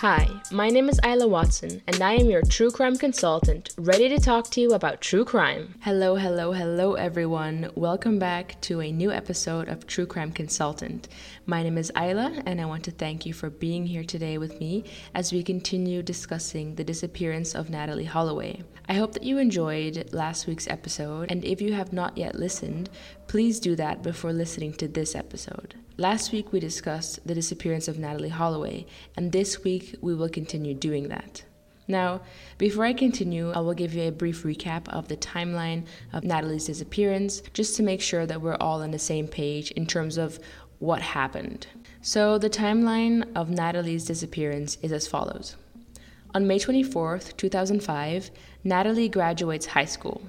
Hi, my name is Isla Watson, and I am your true crime consultant, ready to talk to you about true crime. Hello, hello, hello, everyone. Welcome back to a new episode of True Crime Consultant. My name is Isla, and I want to thank you for being here today with me as we continue discussing the disappearance of Natalee Holloway. I hope that you enjoyed last week's episode, and if you have not yet listened, please do that before listening to this episode. Last week we discussed the disappearance of Natalee Holloway, and this week we will continue doing that. Now, before I continue, I will give you a brief recap of the timeline of Natalee's disappearance, just to make sure that we're all on the same page in terms of what happened. So, the timeline of Natalee's disappearance is as follows On May 24th, 2005, Natalee graduates high school.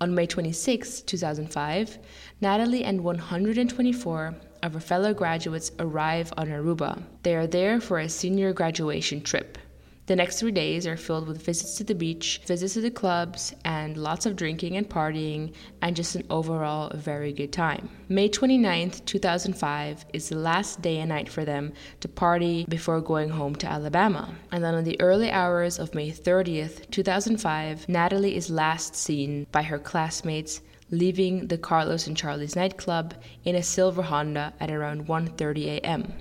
On May 26, 2005, Natalee and 124 of her fellow graduates arrive on Aruba. They are there for a senior graduation trip. The next three days are filled with visits to the beach, visits to the clubs, and lots of drinking and partying, and just an overall very good time. May 29th, 2005 is the last day and night for them to party before going home to Alabama. And then on the early hours of May 30th, 2005, Natalee is last seen by her classmates leaving the Carlos and Charlie's nightclub in a silver Honda at around 1:30 a.m.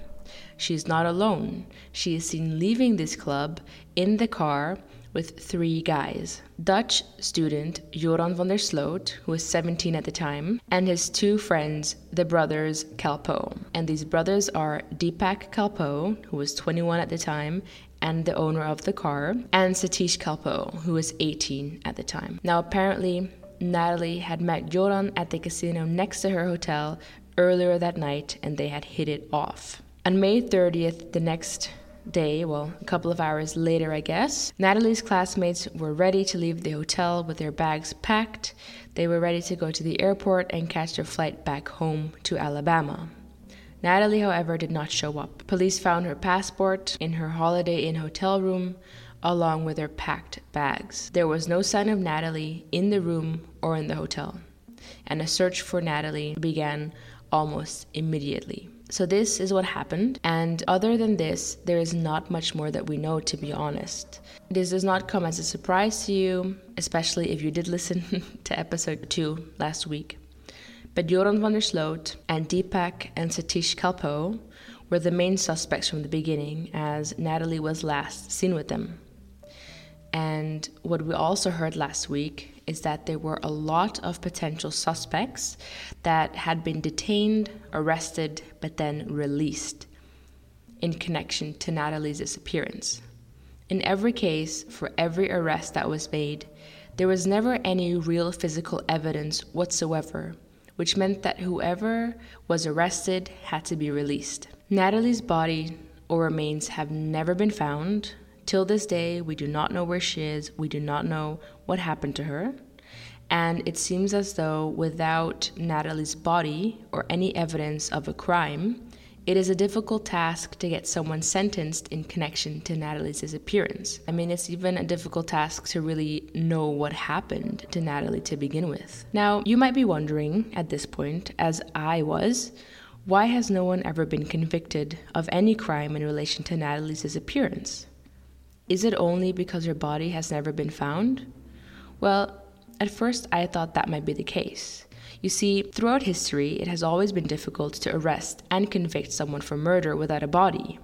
She is not alone. She is seen leaving this club in the car with three guys Dutch student Joran van der Sloot, who was 17 at the time, and his two friends, the brothers Kalpoe. And these brothers are Deepak Kalpoe, who was 21 at the time, and the owner of the car, and Satish Kalpoe, who was 18 at the time. Now, apparently, Natalee had met Joran at the casino next to her hotel earlier that night and they had hit it off. On May 30th, the next day, well, a couple of hours later, I guess, Natalee's classmates were ready to leave the hotel with their bags packed. They were ready to go to the airport and catch their flight back home to Alabama. Natalee, however, did not show up. Police found her passport in her Holiday Inn hotel room, along with their packed bags. There was no sign of Natalee in the room or in the hotel, and a search for Natalee began almost immediately. So, this is what happened, and other than this, there is not much more that we know, to be honest. This does not come as a surprise to you, especially if you did listen to episode 2 last week. But Joran van der Sloot and Deepak and Satish Kalpoe were the main suspects from the beginning, as Natalee was last seen with them. And what we also heard last week is that there were a lot of potential suspects that had been detained, arrested, but then released in connection to Natalee's disappearance. In every case, for every arrest that was made, there was never any real physical evidence whatsoever, which meant that whoever was arrested had to be released. Natalee's body or remains have never been found, Till this day, we do not know where she is, we do not know what happened to her. And it seems as though without Natalee's body or any evidence of a crime, it is a difficult task to get someone sentenced in connection to Natalee's disappearance. I mean, it's even a difficult task to really know what happened to Natalee to begin with. Now, you might be wondering at this point, as I was, why has no one ever been convicted of any crime in relation to Natalee's disappearance? Is it only because her body has never been found? Well, at first I thought that might be the case. You see, throughout history, it has always been difficult to arrest and convict someone for murder without a body.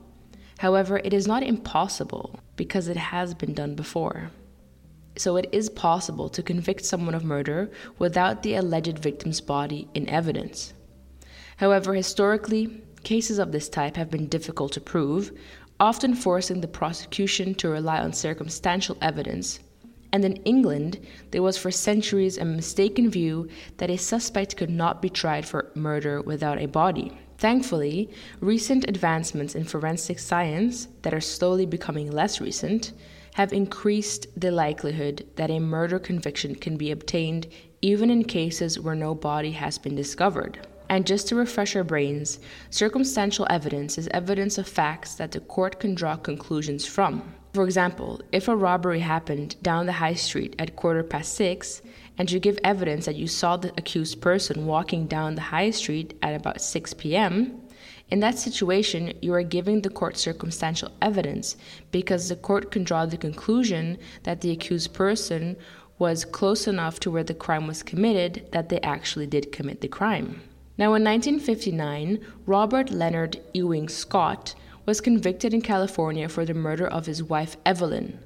However, it is not impossible because it has been done before. So it is possible to convict someone of murder without the alleged victim's body in evidence. However, historically, cases of this type have been difficult to prove, often forcing the prosecution to rely on circumstantial evidence. And in England, there was for centuries a mistaken view that a suspect could not be tried for murder without a body. Thankfully, recent advancements in forensic science, that are slowly becoming less recent, have increased the likelihood that a murder conviction can be obtained even in cases where no body has been discovered. And just to refresh our brains, circumstantial evidence is evidence of facts that the court can draw conclusions from. For example, if a robbery happened down the high street at quarter past six, and you give evidence that you saw the accused person walking down the high street at about 6 p.m., In that situation, you are giving the court circumstantial evidence because the court can draw the conclusion that the accused person was close enough to where the crime was committed that they actually did commit the crime. Now, in 1959, Robert Leonard Ewing Scott was convicted in California for the murder of his wife Evelyn.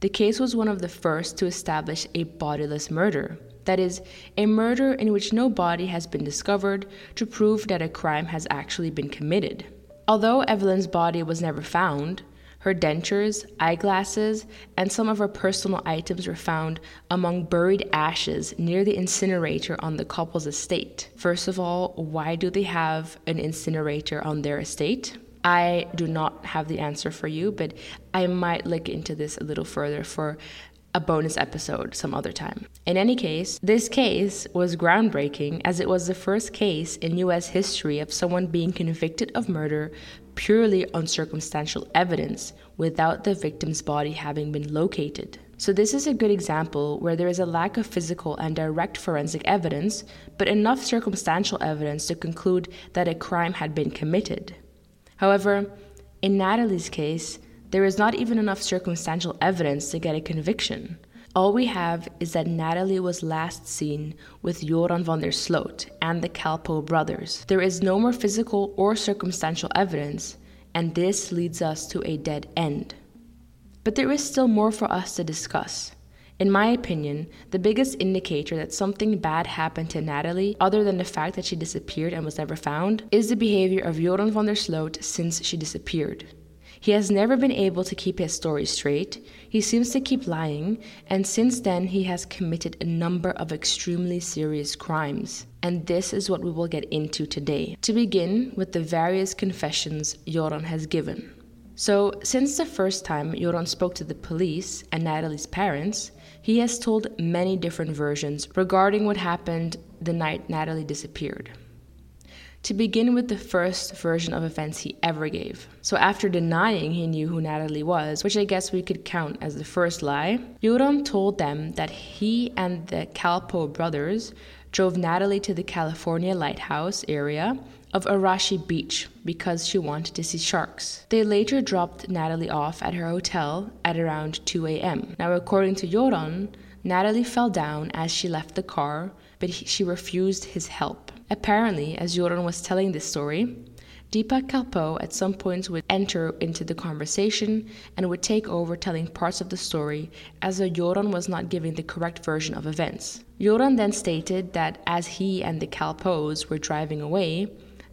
The case was one of the first to establish a bodiless murder. That is, a murder in which no body has been discovered to prove that a crime has actually been committed. Although Evelyn's body was never found, her dentures, eyeglasses, and some of her personal items were found among buried ashes near the incinerator on the couple's estate. First of all, why do they have an incinerator on their estate? I do not have the answer for you, but I might look into this a little further for a bonus episode some other time. In any case, this case was groundbreaking as it was the first case in US history of someone being convicted of murder purely on circumstantial evidence without the victim's body having been located. So, this is a good example where there is a lack of physical and direct forensic evidence, but enough circumstantial evidence to conclude that a crime had been committed. However, in Natalee's case, there is not even enough circumstantial evidence to get a conviction. All we have is that Natalee was last seen with Joran van der Sloot and the Kalpoe brothers. There is no more physical or circumstantial evidence, and this leads us to a dead end. But there is still more for us to discuss. In my opinion, the biggest indicator that something bad happened to Natalee, other than the fact that she disappeared and was never found, is the behavior of Joran van der Sloot since she disappeared. He has never been able to keep his story straight. He seems to keep lying, and since then, he has committed a number of extremely serious crimes. And this is what we will get into today. To begin with the various confessions Joran has given. So, since the first time Joran spoke to the police and Natalee's parents, he has told many different versions regarding what happened the night Natalee disappeared to begin with the first version of events he ever gave. So, after denying he knew who Natalee was, which I guess we could count as the first lie, Joran told them that he and the Kalpoe brothers drove Natalee to the California lighthouse area of Arashi Beach because she wanted to see sharks. They later dropped Natalee off at her hotel at around 2 a.m. Now, according to Joran, Natalee fell down as she left the car, but he, she refused his help. Apparently, as Joran was telling this story, Deepak Kalpoe at some points would enter into the conversation and would take over telling parts of the story as though Joran was not giving the correct version of events. Joran then stated that as he and the Kalpoes were driving away,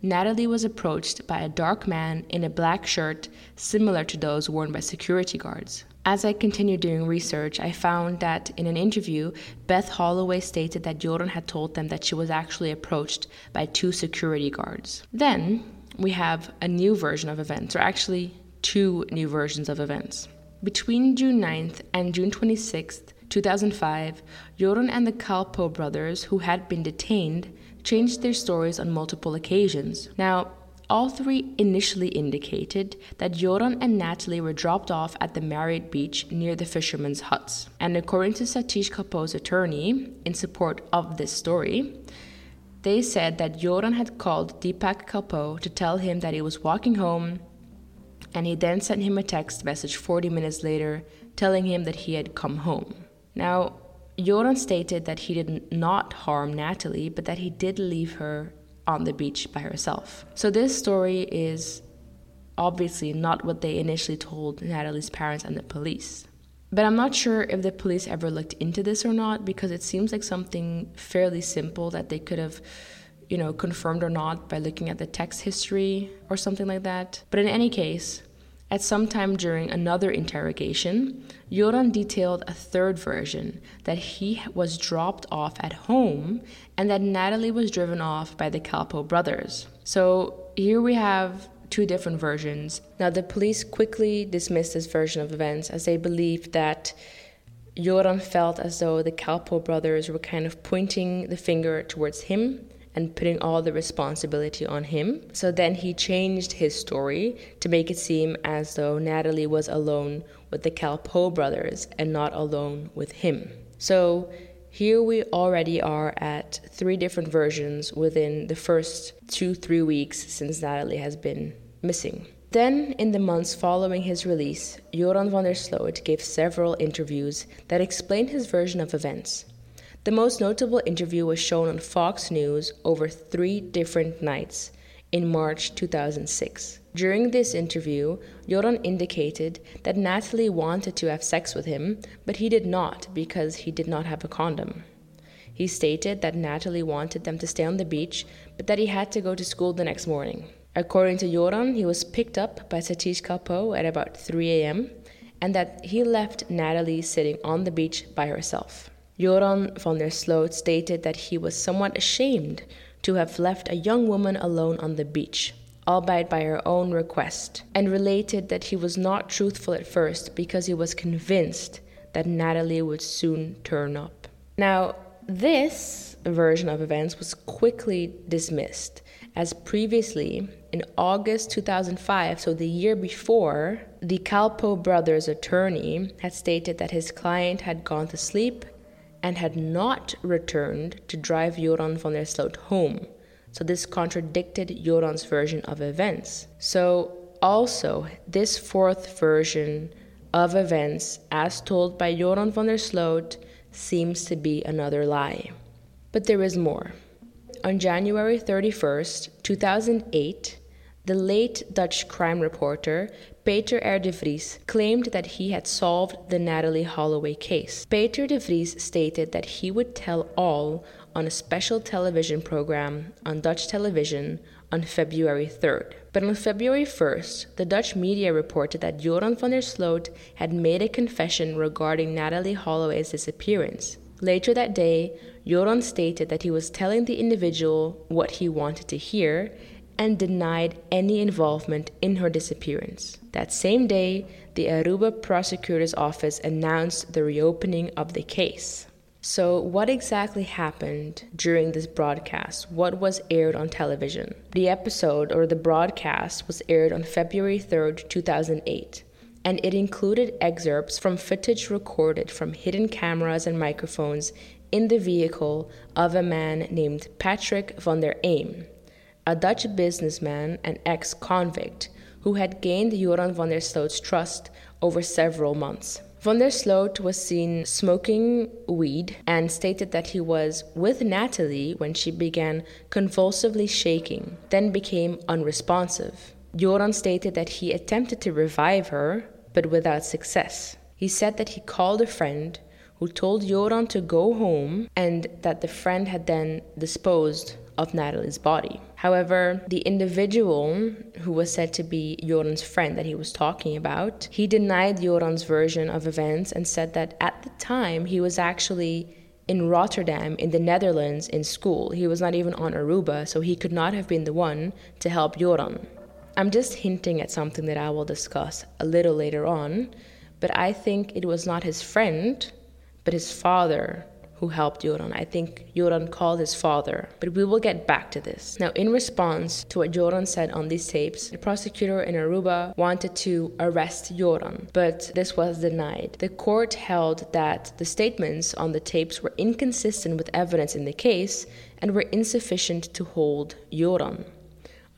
Natalee was approached by a dark man in a black shirt similar to those worn by security guards. As I continued doing research, I found that in an interview, Beth Holloway stated that Joran had told them that she was actually approached by two security guards. Then we have a new version of events, or actually two new versions of events. Between June 9th and June 26th, 2005, Joran and the Kalpoe brothers, who had been detained, changed their stories on multiple occasions. Now, all three initially indicated that Joran and Natalee were dropped off at the Marriott beach near the fishermen's huts. And according to Satish Kalpoe's attorney, in support of this story, they said that Joran had called Deepak Kalpoe to tell him that he was walking home, and he then sent him a text message 40 minutes later telling him that he had come home. Now, Joran stated that he did not harm Natalee, but that he did leave her on the beach by herself. So this story is obviously not what they initially told Natalee's parents and the police. But I'm not sure if the police ever looked into this or not because it seems like something fairly simple that they could have, you know, confirmed or not by looking at the text history or something like that. But in any case, at some time during another interrogation, Joran detailed a third version that he was dropped off at home and that Natalee was driven off by the Kalpoe brothers. So here we have two different versions. Now, the police quickly dismissed this version of events as they believed that Joran felt as though the Kalpoe brothers were kind of pointing the finger towards him and putting all the responsibility on him. So then he changed his story to make it seem as though Natalee was alone with the Kalpoe brothers and not alone with him. So here we already are at three different versions within the first two, three weeks since Natalee has been missing. Then, in the months following his release, Joran van der Sloot gave several interviews that explained his version of events. The most notable interview was shown on Fox News over three different nights in March 2006. During this interview, Joran indicated that Natalee wanted to have sex with him, but he did not because he did not have a condom. He stated that Natalee wanted them to stay on the beach, but that he had to go to school the next morning. According to Joran, he was picked up by Satish Kalpoe at about 3 a.m., and that he left Natalee sitting on the beach by herself. Joran van der Sloot stated that he was somewhat ashamed to have left a young woman alone on the beach, albeit by her own request, and related that he was not truthful at first because he was convinced that Natalee would soon turn up. Now, this version of events was quickly dismissed, as previously, in August 2005, so the year before, the Kalpoe brothers' attorney had stated that his client had gone to sleep and had not returned to drive Joran van der Sloot home. So this contradicted Joran's version of events. So also, this fourth version of events, as told by Joran van der Sloot, seems to be another lie. But there is more. On January 31st, 2008, the late Dutch crime reporter Peter R. de Vries claimed that he had solved the Natalee Holloway case. Peter de Vries stated that he would tell all on a special television program on Dutch television on February 3rd. But on February 1st, the Dutch media reported that Joran van der Sloot had made a confession regarding Natalee Holloway's disappearance. Later that day, Joran stated that he was telling the individual what he wanted to hear and denied any involvement in her disappearance. That same day, the Aruba prosecutor's office announced the reopening of the case. So, what exactly happened during this broadcast? What was aired on television? The episode or the broadcast was aired on February 3rd, 2008, and it included excerpts from footage recorded from hidden cameras and microphones in the vehicle of a man named Patrick van der Eem a Dutch businessman and ex convict who had gained Joran van der Sloot's trust over several months. Van der Sloot was seen smoking weed and stated that he was with Natalee when she began convulsively shaking, then became unresponsive. Joran stated that he attempted to revive her, but without success. He said that he called a friend who told Joran to go home and that the friend had then disposed of Natalee's body. However, the individual who was said to be Joran's friend that he was talking about, he denied Joran's version of events and said that at the time he was actually in Rotterdam in the Netherlands in school. He was not even on Aruba, so he could not have been the one to help Joran. I'm just hinting at something that I will discuss a little later on, but I think it was not his friend, but his father who helped Joran. I think Joran called his father, but we will get back to this. Now, in response to what Joran said on these tapes, the prosecutor in Aruba wanted to arrest Joran, but this was denied. The court held that the statements on the tapes were inconsistent with evidence in the case and were insufficient to hold Joran.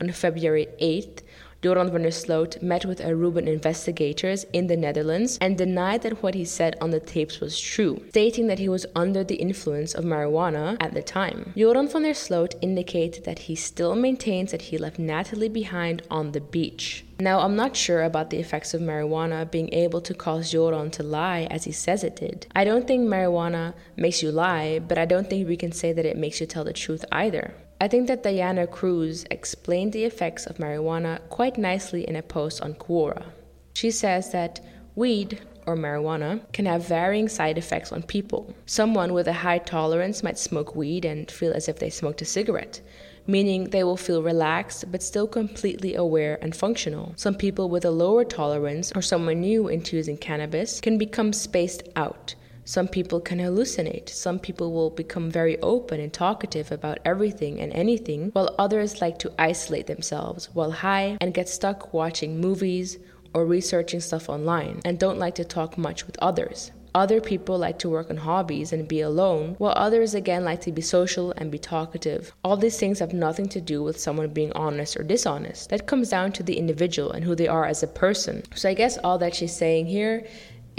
On February 8th, Joran van der Sloot met with Aruban investigators in the Netherlands and denied that what he said on the tapes was true, stating that he was under the influence of marijuana at the time. Joran van der Sloot indicated that he still maintains that he left Natalee behind on the beach. Now, I'm not sure about the effects of marijuana being able to cause Joran to lie as he says it did. I don't think marijuana makes you lie, but I don't think we can say that it makes you tell the truth either. I think that Diana Cruz explained the effects of marijuana quite nicely in a post on Quora. She says that weed or marijuana can have varying side effects on people. Someone with a high tolerance might smoke weed and feel as if they smoked a cigarette, meaning they will feel relaxed but still completely aware and functional. Some people with a lower tolerance or someone new into using cannabis can become spaced out some people can hallucinate. Some people will become very open and talkative about everything and anything, while others like to isolate themselves while high and get stuck watching movies or researching stuff online and don't like to talk much with others. Other people like to work on hobbies and be alone, while others again like to be social and be talkative. All these things have nothing to do with someone being honest or dishonest. That comes down to the individual and who they are as a person. So I guess all that she's saying here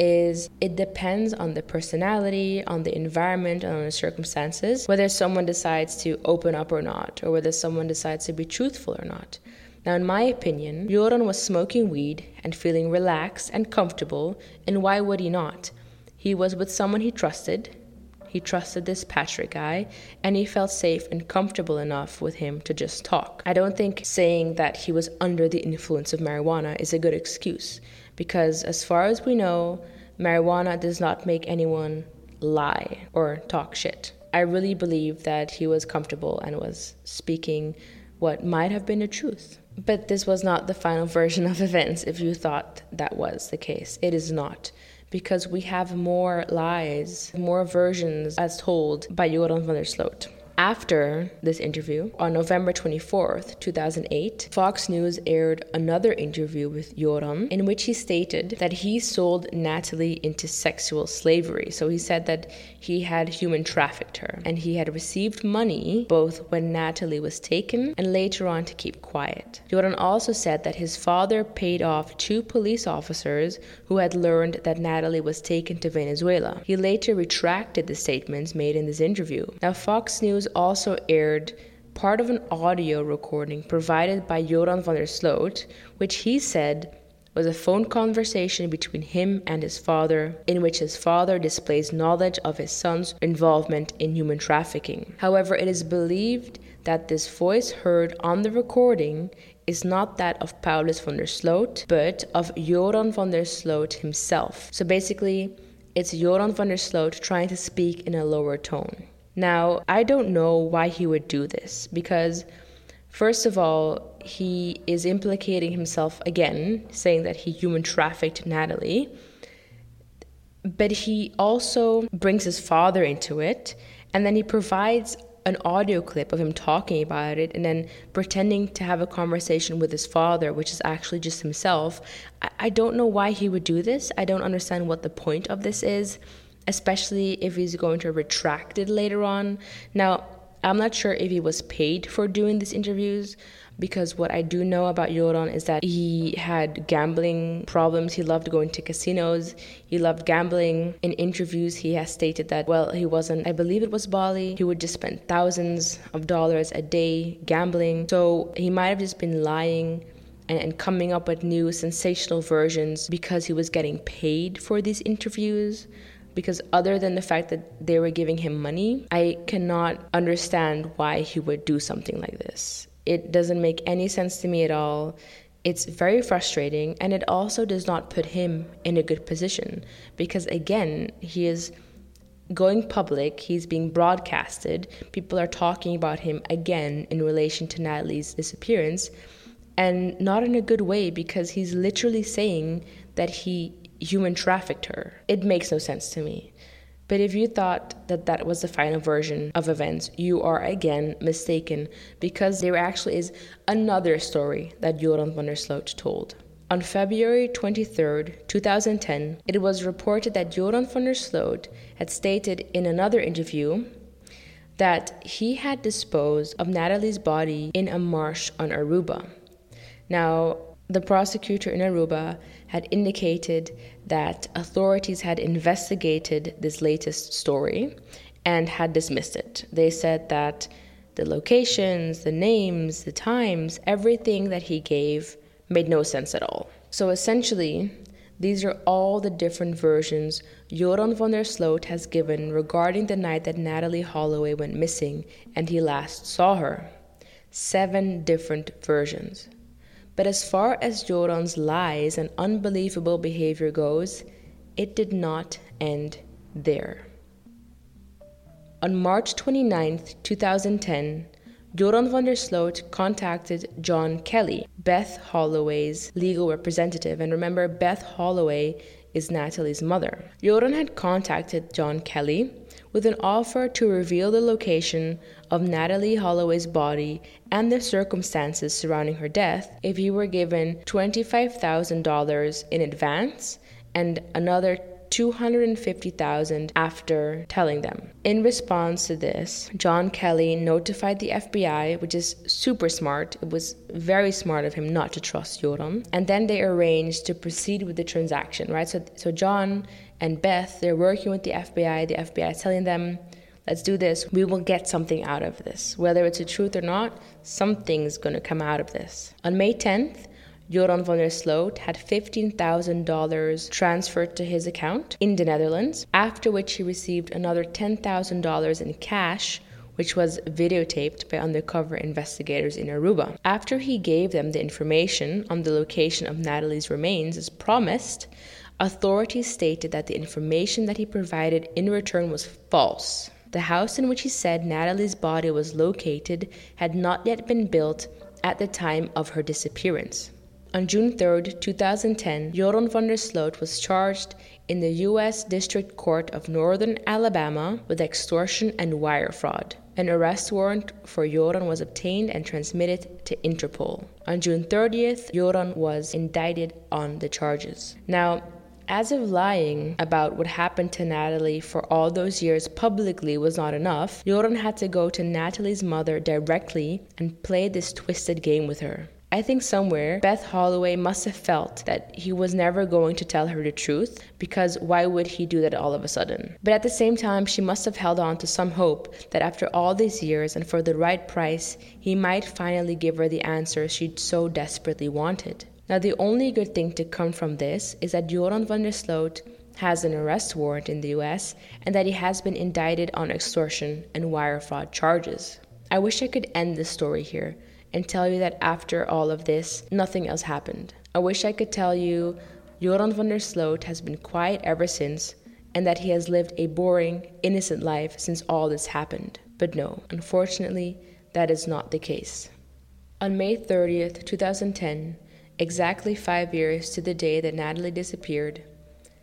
is it depends on the personality, on the environment, on the circumstances, whether someone decides to open up or not, or whether someone decides to be truthful or not. Now, in my opinion, Joran was smoking weed and feeling relaxed and comfortable, and why would he not? He was with someone he trusted. He trusted this Patrick guy, and he felt safe and comfortable enough with him to just talk. I don't think saying that he was under the influence of marijuana is a good excuse because as far as we know, marijuana does not make anyone lie or talk shit. I really believe that he was comfortable and was speaking what might have been the truth. But this was not the final version of events if you thought that was the case. It is not. Because we have more lies, more versions as told by Joran van der Sloot. After this interview, on November 24th, 2008, Fox News aired another interview with Joran in which he stated that he sold Natalee into sexual slavery. So he said that he had human trafficked her and he had received money both when Natalee was taken and later on to keep quiet. Joran also said that his father paid off two police officers who had learned that Natalee was taken to Venezuela. He later retracted the statements made in this interview. Now, Fox News also aired part of an audio recording provided by Joran van der Sloot, which he said was a phone conversation between him and his father, in which his father displays knowledge of his son's involvement in human trafficking. However, it is believed that this voice heard on the recording is not that of Paulus van der Sloot, but of Joran van der Sloot himself. So basically, it's Joran van der Sloot trying to speak in a lower tone. Now, I don't know why he would do this because, first of all, he is implicating himself again, saying that he human trafficked Natalee. But he also brings his father into it, and then he provides an audio clip of him talking about it and then pretending to have a conversation with his father, which is actually just himself. I, I don't know why he would do this. I don't understand what the point of this is especially if he's going to retract it later on. Now, I'm not sure if he was paid for doing these interviews because what I do know about Joran is that he had gambling problems. He loved going to casinos. He loved gambling. In interviews, he has stated that, well, he wasn't, I believe it was Bali. He would just spend thousands of dollars a day gambling. So he might have just been lying and coming up with new sensational versions because he was getting paid for these interviews because other than the fact that they were giving him money, I cannot understand why he would do something like this. It doesn't make any sense to me at all. It's very frustrating, and it also does not put him in a good position because, again, he is going public, he's being broadcasted, people are talking about him again in relation to Natalee's disappearance, and not in a good way because he's literally saying that he human trafficked her. It makes no sense to me. But if you thought that that was the final version of events, you are again mistaken because there actually is another story that Joran van der Sloot told. On February 23, 2010, it was reported that Joran van der Sloot had stated in another interview that he had disposed of Natalee's body in a marsh on Aruba. Now, the prosecutor in Aruba had indicated that authorities had investigated this latest story and had dismissed it. They said that the locations, the names, the times, everything that he gave made no sense at all. So essentially, these are all the different versions Joran van der Sloot has given regarding the night that Natalee Holloway went missing and he last saw her. Seven different versions. But as far as Joran's lies and unbelievable behavior goes, it did not end there. On March 29, 2010, Joran van der Sloot contacted John Kelly, Beth Holloway's legal representative. And remember, Beth Holloway is Natalee's mother. Joran had contacted John Kelly with an offer to reveal the location of Natalee Holloway's body and the circumstances surrounding her death if he were given $25,000 in advance and another 250,000 after telling them. In response to this, John Kelly notified the FBI, which is super smart. It was very smart of him not to trust Joran. And then they arranged to proceed with the transaction, right? So so John and Beth, they're working with the FBI. The FBI is telling them let's do this. We will get something out of this. Whether it's a truth or not, something's going to come out of this. On May 10th, Joran van der Sloot had $15,000 transferred to his account in the Netherlands, after which he received another $10,000 in cash which was videotaped by undercover investigators in Aruba. After he gave them the information on the location of Natalee's remains as promised, authorities stated that the information that he provided in return was false. The house in which he said Natalee's body was located had not yet been built at the time of her disappearance. On June 3, 2010, Joran van der Sloot was charged in the U.S. District Court of Northern Alabama with extortion and wire fraud. An arrest warrant for Joran was obtained and transmitted to Interpol. On June 30th, Joran was indicted on the charges. Now, as if lying about what happened to Natalee for all those years publicly was not enough, Joran had to go to Natalee's mother directly and play this twisted game with her. I think somewhere Beth Holloway must have felt that he was never going to tell her the truth because why would he do that all of a sudden? But at the same time, she must have held on to some hope that after all these years and for the right price, he might finally give her the answer she so desperately wanted. Now, the only good thing to come from this is that Joran van der Sloot has an arrest warrant in the US and that he has been indicted on extortion and wire fraud charges. I wish I could end this story here and tell you that after all of this, nothing else happened. I wish I could tell you Joran van der Sloot has been quiet ever since and that he has lived a boring, innocent life since all this happened. But no, unfortunately, that is not the case. On May 30th, 2010, Exactly five years to the day that Natalee disappeared,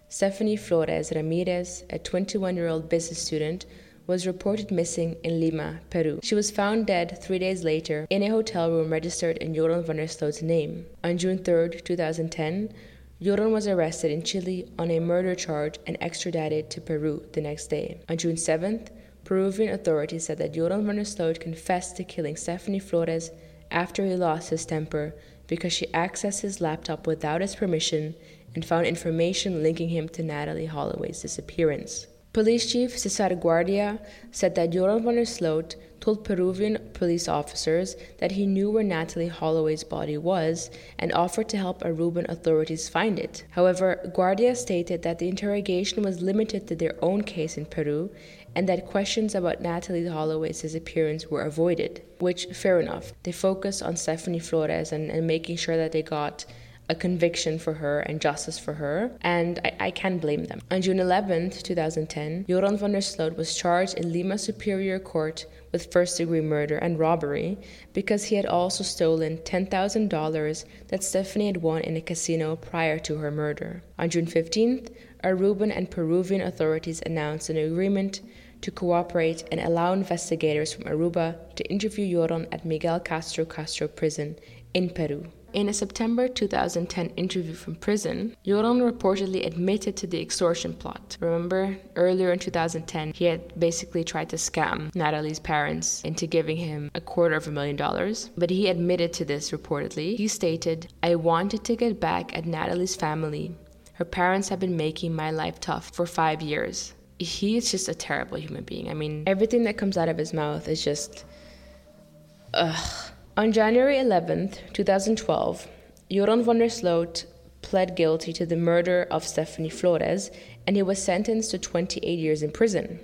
Stephanie Flores Ramirez, a 21 year old business student, was reported missing in Lima, Peru. She was found dead three days later in a hotel room registered in Joran van der Sloot's name. On June 3, 2010, Joran was arrested in Chile on a murder charge and extradited to Peru the next day. On June 7th, Peruvian authorities said that Joran van der Sloot confessed to killing Stephanie Flores after he lost his temper because she accessed his laptop without his permission and found information linking him to Natalee Holloway's disappearance. Police Chief Cesar Guardia said that Joran van der Sloot told Peruvian police officers that he knew where Natalee Holloway's body was and offered to help Aruban authorities find it. However, Guardia stated that the interrogation was limited to their own case in Peru and that questions about Natalee Holloway's disappearance were avoided, which, fair enough. They focused on Stephanie Flores and, and making sure that they got a conviction for her and justice for her, and I, I can't blame them. On June 11, 2010, Joran van der Sloot was charged in Lima Superior Court with first degree murder and robbery because he had also stolen $10,000 that Stephanie had won in a casino prior to her murder. On June 15th, Aruban and Peruvian authorities announced an agreement to cooperate and allow investigators from Aruba to interview Joran at Miguel Castro Castro prison in Peru. In a September 2010 interview from prison, Joran reportedly admitted to the extortion plot. Remember, earlier in 2010, he had basically tried to scam Natalee's parents into giving him a quarter of a million dollars. But he admitted to this reportedly. He stated, I wanted to get back at Natalee's family. Her parents have been making my life tough for five years. He is just a terrible human being. I mean, everything that comes out of his mouth is just. Ugh on January 11th, 2012, Joran van der Sloot pled guilty to the murder of Stephanie Flores and he was sentenced to 28 years in prison.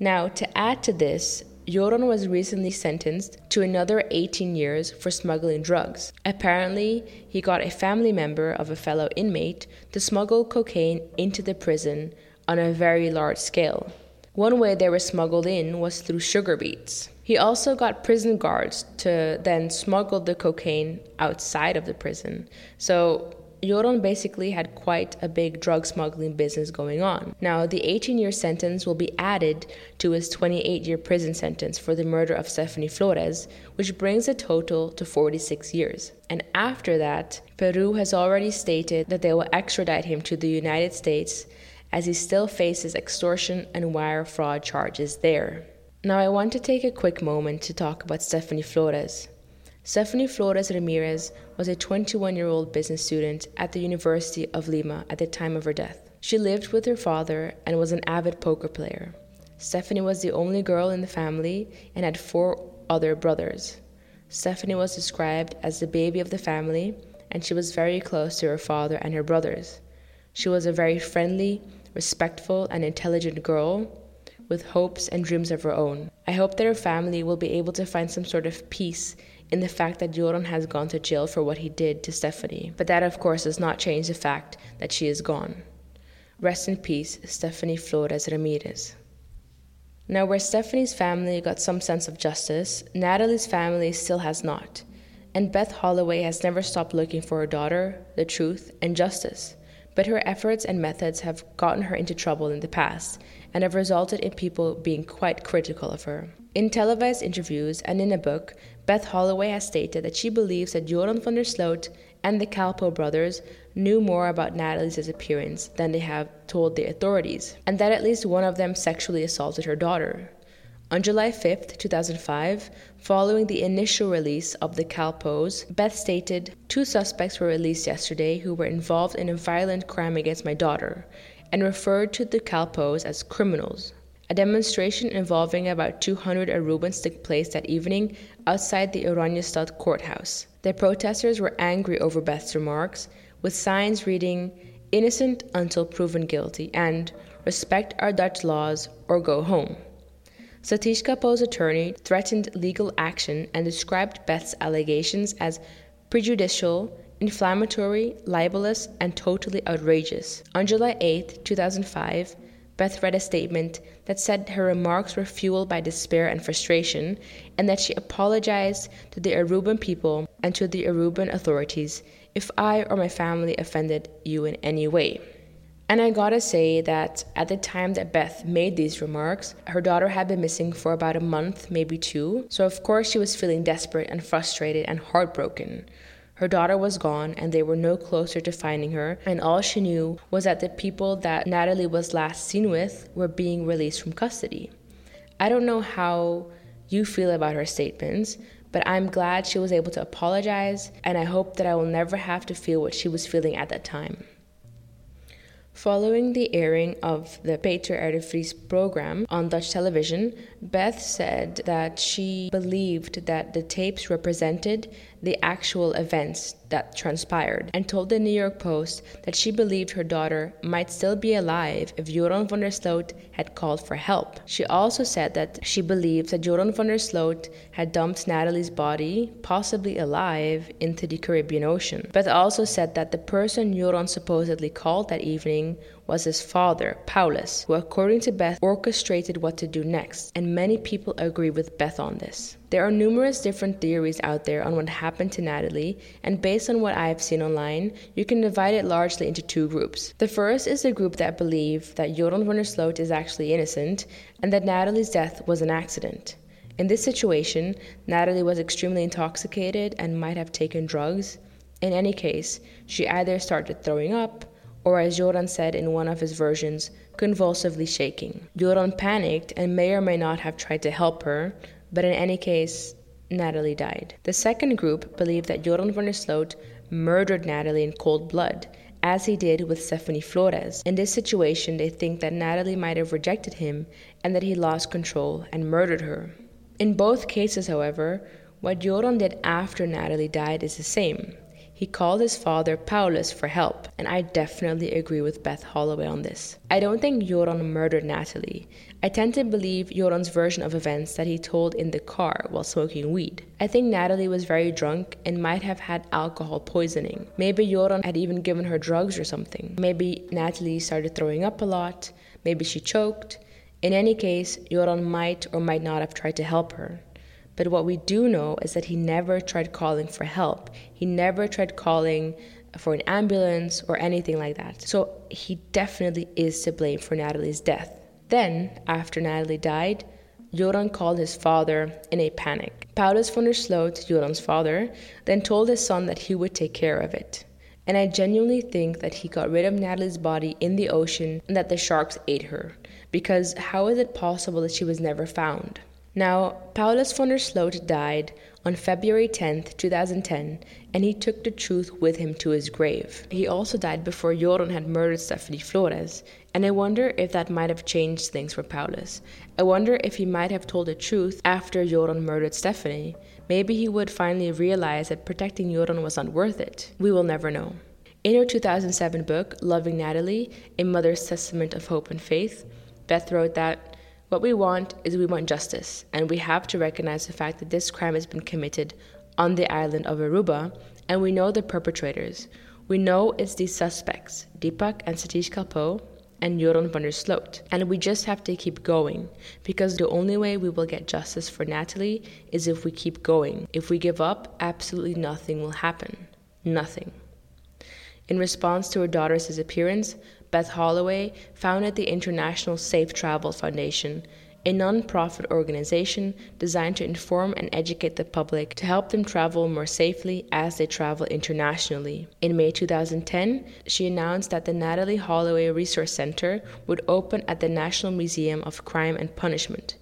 Now, to add to this, Joran was recently sentenced to another 18 years for smuggling drugs. Apparently, he got a family member of a fellow inmate to smuggle cocaine into the prison on a very large scale. One way they were smuggled in was through sugar beets. He also got prison guards to then smuggle the cocaine outside of the prison. So Joran basically had quite a big drug smuggling business going on. Now, the 18 year sentence will be added to his 28 year prison sentence for the murder of Stephanie Flores, which brings the total to 46 years. And after that, Peru has already stated that they will extradite him to the United States as he still faces extortion and wire fraud charges there. Now, I want to take a quick moment to talk about Stephanie Flores. Stephanie Flores Ramirez was a 21 year old business student at the University of Lima at the time of her death. She lived with her father and was an avid poker player. Stephanie was the only girl in the family and had four other brothers. Stephanie was described as the baby of the family, and she was very close to her father and her brothers. She was a very friendly, respectful, and intelligent girl with hopes and dreams of her own. I hope that her family will be able to find some sort of peace in the fact that Joran has gone to jail for what he did to Stephanie, but that of course does not change the fact that she is gone. Rest in peace, Stephanie Flores Ramirez. Now, where Stephanie's family got some sense of justice, Natalee's family still has not. And Beth Holloway has never stopped looking for her daughter, the truth, and justice. But her efforts and methods have gotten her into trouble in the past and have resulted in people being quite critical of her. In televised interviews and in a book, Beth Holloway has stated that she believes that Joran van der Sloot and the Kalpoe brothers knew more about Natalee's disappearance than they have told the authorities, and that at least one of them sexually assaulted her daughter. On July 5, 2005, following the initial release of the Kalpoes, Beth stated, Two suspects were released yesterday who were involved in a violent crime against my daughter, and referred to the Kalpoes as criminals. A demonstration involving about 200 Arubans took place that evening outside the Oranjestad courthouse. The protesters were angry over Beth's remarks, with signs reading, Innocent until proven guilty, and Respect our Dutch laws or go home. Satish Kalpoe's attorney threatened legal action and described Beth's allegations as prejudicial, inflammatory, libelous, and totally outrageous. On July 8, 2005, Beth read a statement that said her remarks were fueled by despair and frustration, and that she apologized to the Aruban people and to the Aruban authorities if I or my family offended you in any way. And I gotta say that at the time that Beth made these remarks, her daughter had been missing for about a month, maybe two. So, of course, she was feeling desperate and frustrated and heartbroken. Her daughter was gone, and they were no closer to finding her, and all she knew was that the people that Natalee was last seen with were being released from custody. I don't know how you feel about her statements, but I'm glad she was able to apologize, and I hope that I will never have to feel what she was feeling at that time. Following the airing of the Peter R. program on Dutch television, Beth said that she believed that the tapes represented the actual events that transpired and told the New York Post that she believed her daughter might still be alive if Joran van der Sloot had called for help. She also said that she believed that Joran van der Sloot had dumped Natalee's body, possibly alive, into the Caribbean Ocean. but also said that the person Joran supposedly called that evening was his father, Paulus, who, according to Beth, orchestrated what to do next, and many people agree with Beth on this. There are numerous different theories out there on what happened to Natalee, and based on what I have seen online, you can divide it largely into two groups. The first is the group that believe that van der is actually innocent and that Natalee's death was an accident. In this situation, Natalee was extremely intoxicated and might have taken drugs. In any case, she either started throwing up, or as Joran said in one of his versions, convulsively shaking. Joran panicked and may or may not have tried to help her, but in any case, Natalee died. The second group believed that Joran van der Sloot murdered Natalee in cold blood, as he did with Stephanie Flores. In this situation, they think that Natalee might have rejected him and that he lost control and murdered her. In both cases, however, what Joran did after Natalee died is the same. He called his father Paulus for help, and I definitely agree with Beth Holloway on this. I don't think Joran murdered Natalee. I tend to believe Joran's version of events that he told in the car while smoking weed. I think Natalee was very drunk and might have had alcohol poisoning. Maybe Joran had even given her drugs or something. Maybe Natalee started throwing up a lot. Maybe she choked. In any case, Joran might or might not have tried to help her. But what we do know is that he never tried calling for help. He never tried calling for an ambulance or anything like that. So he definitely is to blame for Natalee's death. Then, after Natalee died, Joran called his father in a panic. Paulus van der Sloot, Joran's father, then told his son that he would take care of it. And I genuinely think that he got rid of Natalee's body in the ocean and that the sharks ate her. Because how is it possible that she was never found? Now, Paulus van der Sloot died on February 10, 2010, and he took the truth with him to his grave. He also died before Joran had murdered Stephanie Flores, and I wonder if that might have changed things for Paulus. I wonder if he might have told the truth after Joran murdered Stephanie. Maybe he would finally realize that protecting Joran was not worth it. We will never know. In her 2007 book, Loving Natalee, A Mother's Testament of Hope and Faith, Beth wrote that what we want is we want justice, and we have to recognize the fact that this crime has been committed on the island of Aruba, and we know the perpetrators. We know it's these suspects, Deepak and Satish Kalpoe, and Joran van der Sloot. And we just have to keep going because the only way we will get justice for Natalee is if we keep going. If we give up, absolutely nothing will happen. Nothing. In response to her daughter's disappearance, Beth Holloway founded the International Safe Travel Foundation a non-profit organization designed to inform and educate the public to help them travel more safely as they travel internationally. In May 2010, she announced that the Natalee Holloway Resource Center would open at the National Museum of Crime and Punishment.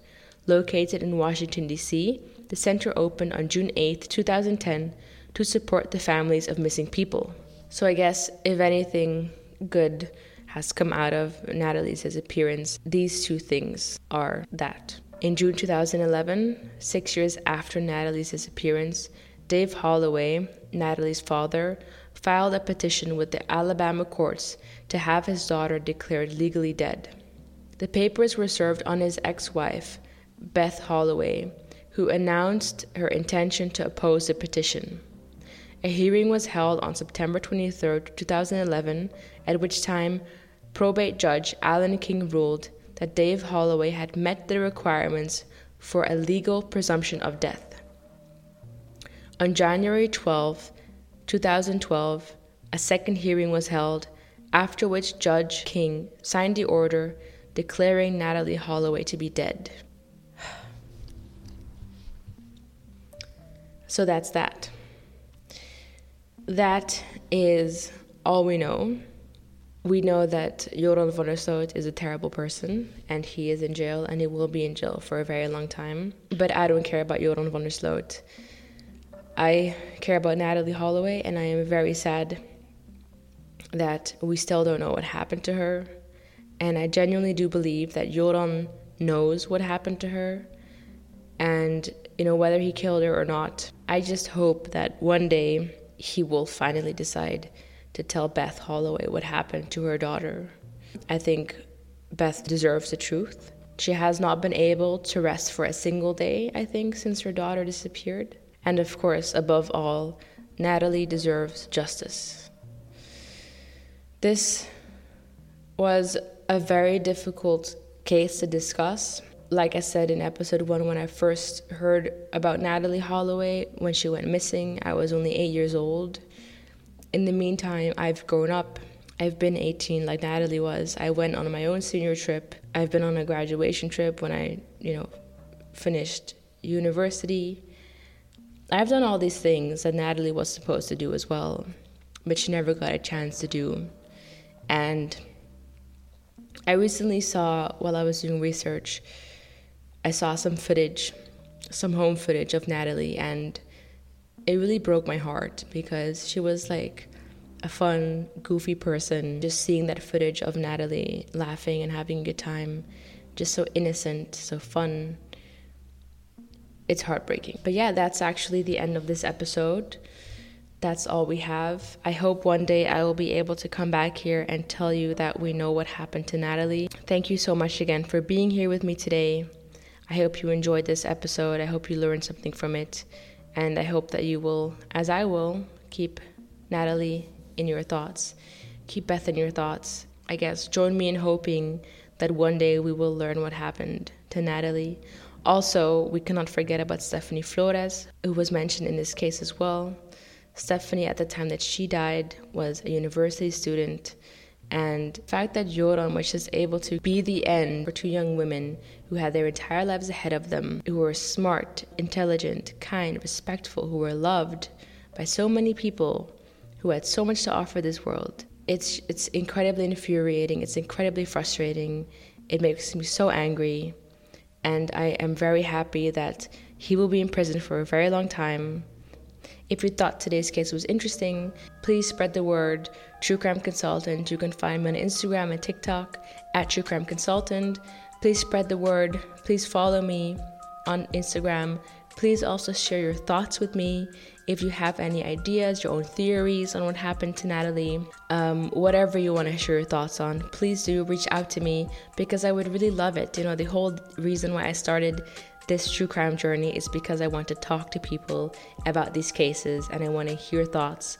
Located in Washington, D.C., the center opened on June 8, 2010, to support the families of missing people. So, I guess, if anything good has come out of Natalee's disappearance, these two things are that. In June 2011, six years after Natalee's disappearance, Dave Holloway, Natalee's father, filed a petition with the Alabama courts to have his daughter declared legally dead. The papers were served on his ex wife, Beth Holloway, who announced her intention to oppose the petition. A hearing was held on September 23, 2011, at which time probate judge Alan King ruled that Dave Holloway had met the requirements for a legal presumption of death. On January 12, 2012, a second hearing was held, after which Judge King signed the order declaring Natalee Holloway to be dead. So that's that. That is all we know we know that Joran van der Sloot is a terrible person and he is in jail and he will be in jail for a very long time. But I don't care about Joran van der Sloot. I care about Natalee Holloway and I am very sad that we still don't know what happened to her. And I genuinely do believe that Joran knows what happened to her and you know whether he killed her or not. I just hope that one day he will finally decide to tell Beth Holloway what happened to her daughter. I think Beth deserves the truth. She has not been able to rest for a single day, I think, since her daughter disappeared. And of course, above all, Natalee deserves justice. This was a very difficult case to discuss. Like I said in episode one, when I first heard about Natalee Holloway when she went missing, I was only eight years old in the meantime, I've grown up. I've been 18 like Natalee was. I went on my own senior trip. I've been on a graduation trip when I, you know, finished university. I've done all these things that Natalee was supposed to do as well, but she never got a chance to do. And I recently saw, while I was doing research, I saw some footage, some home footage of Natalee, and it really broke my heart because she was like a fun, goofy person. Just seeing that footage of Natalee laughing and having a good time, just so innocent, so fun. It's heartbreaking. But yeah, that's actually the end of this episode. That's all we have. I hope one day I will be able to come back here and tell you that we know what happened to Natalee. Thank you so much again for being here with me today. I hope you enjoyed this episode. I hope you learned something from it. And I hope that you will, as I will, keep Natalee in your thoughts, keep Beth in your thoughts. I guess join me in hoping that one day we will learn what happened to Natalee. Also, we cannot forget about Stephanie Flores, who was mentioned in this case as well. Stephanie, at the time that she died, was a university student and the fact that Joran was just able to be the end for two young women who had their entire lives ahead of them, who were smart, intelligent, kind, respectful, who were loved by so many people, who had so much to offer this world. It's it's incredibly infuriating. It's incredibly frustrating. It makes me so angry, and I am very happy that he will be in prison for a very long time. If you thought today's case was interesting, please spread the word. True Crime Consultant. You can find me on Instagram and TikTok at True Crime Consultant. Please spread the word. Please follow me on Instagram. Please also share your thoughts with me. If you have any ideas, your own theories on what happened to Natalee, um, whatever you want to share your thoughts on, please do reach out to me because I would really love it. You know, the whole reason why I started this true crime journey is because I want to talk to people about these cases and I want to hear thoughts.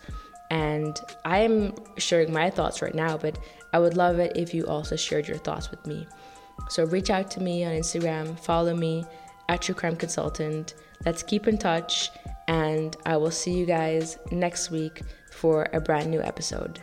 And I am sharing my thoughts right now, but I would love it if you also shared your thoughts with me. So reach out to me on Instagram, follow me at True Crime Consultant. Let's keep in touch, and I will see you guys next week for a brand new episode.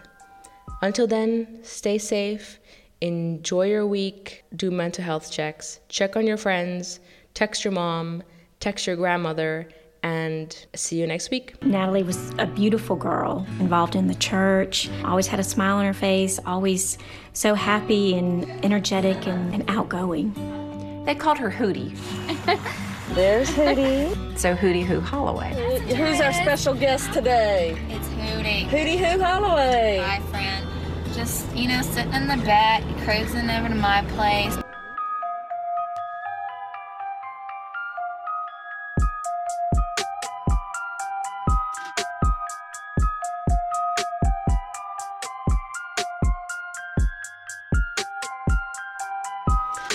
Until then, stay safe, enjoy your week, do mental health checks, check on your friends, text your mom, text your grandmother, and see you next week. Natalee was a beautiful girl, involved in the church, always had a smile on her face, always so happy and energetic and, and outgoing. They called her Hootie. There's Hootie. So Hootie Hoo Holloway. Who's our special guest today? It's Hootie. Hootie Hoo Holloway. Hi, friend. Just, you know, sitting in the back, cruising over to my place.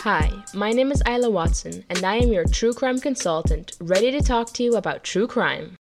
Hi, my name is Isla Watson, and I am your true crime consultant, ready to talk to you about true crime.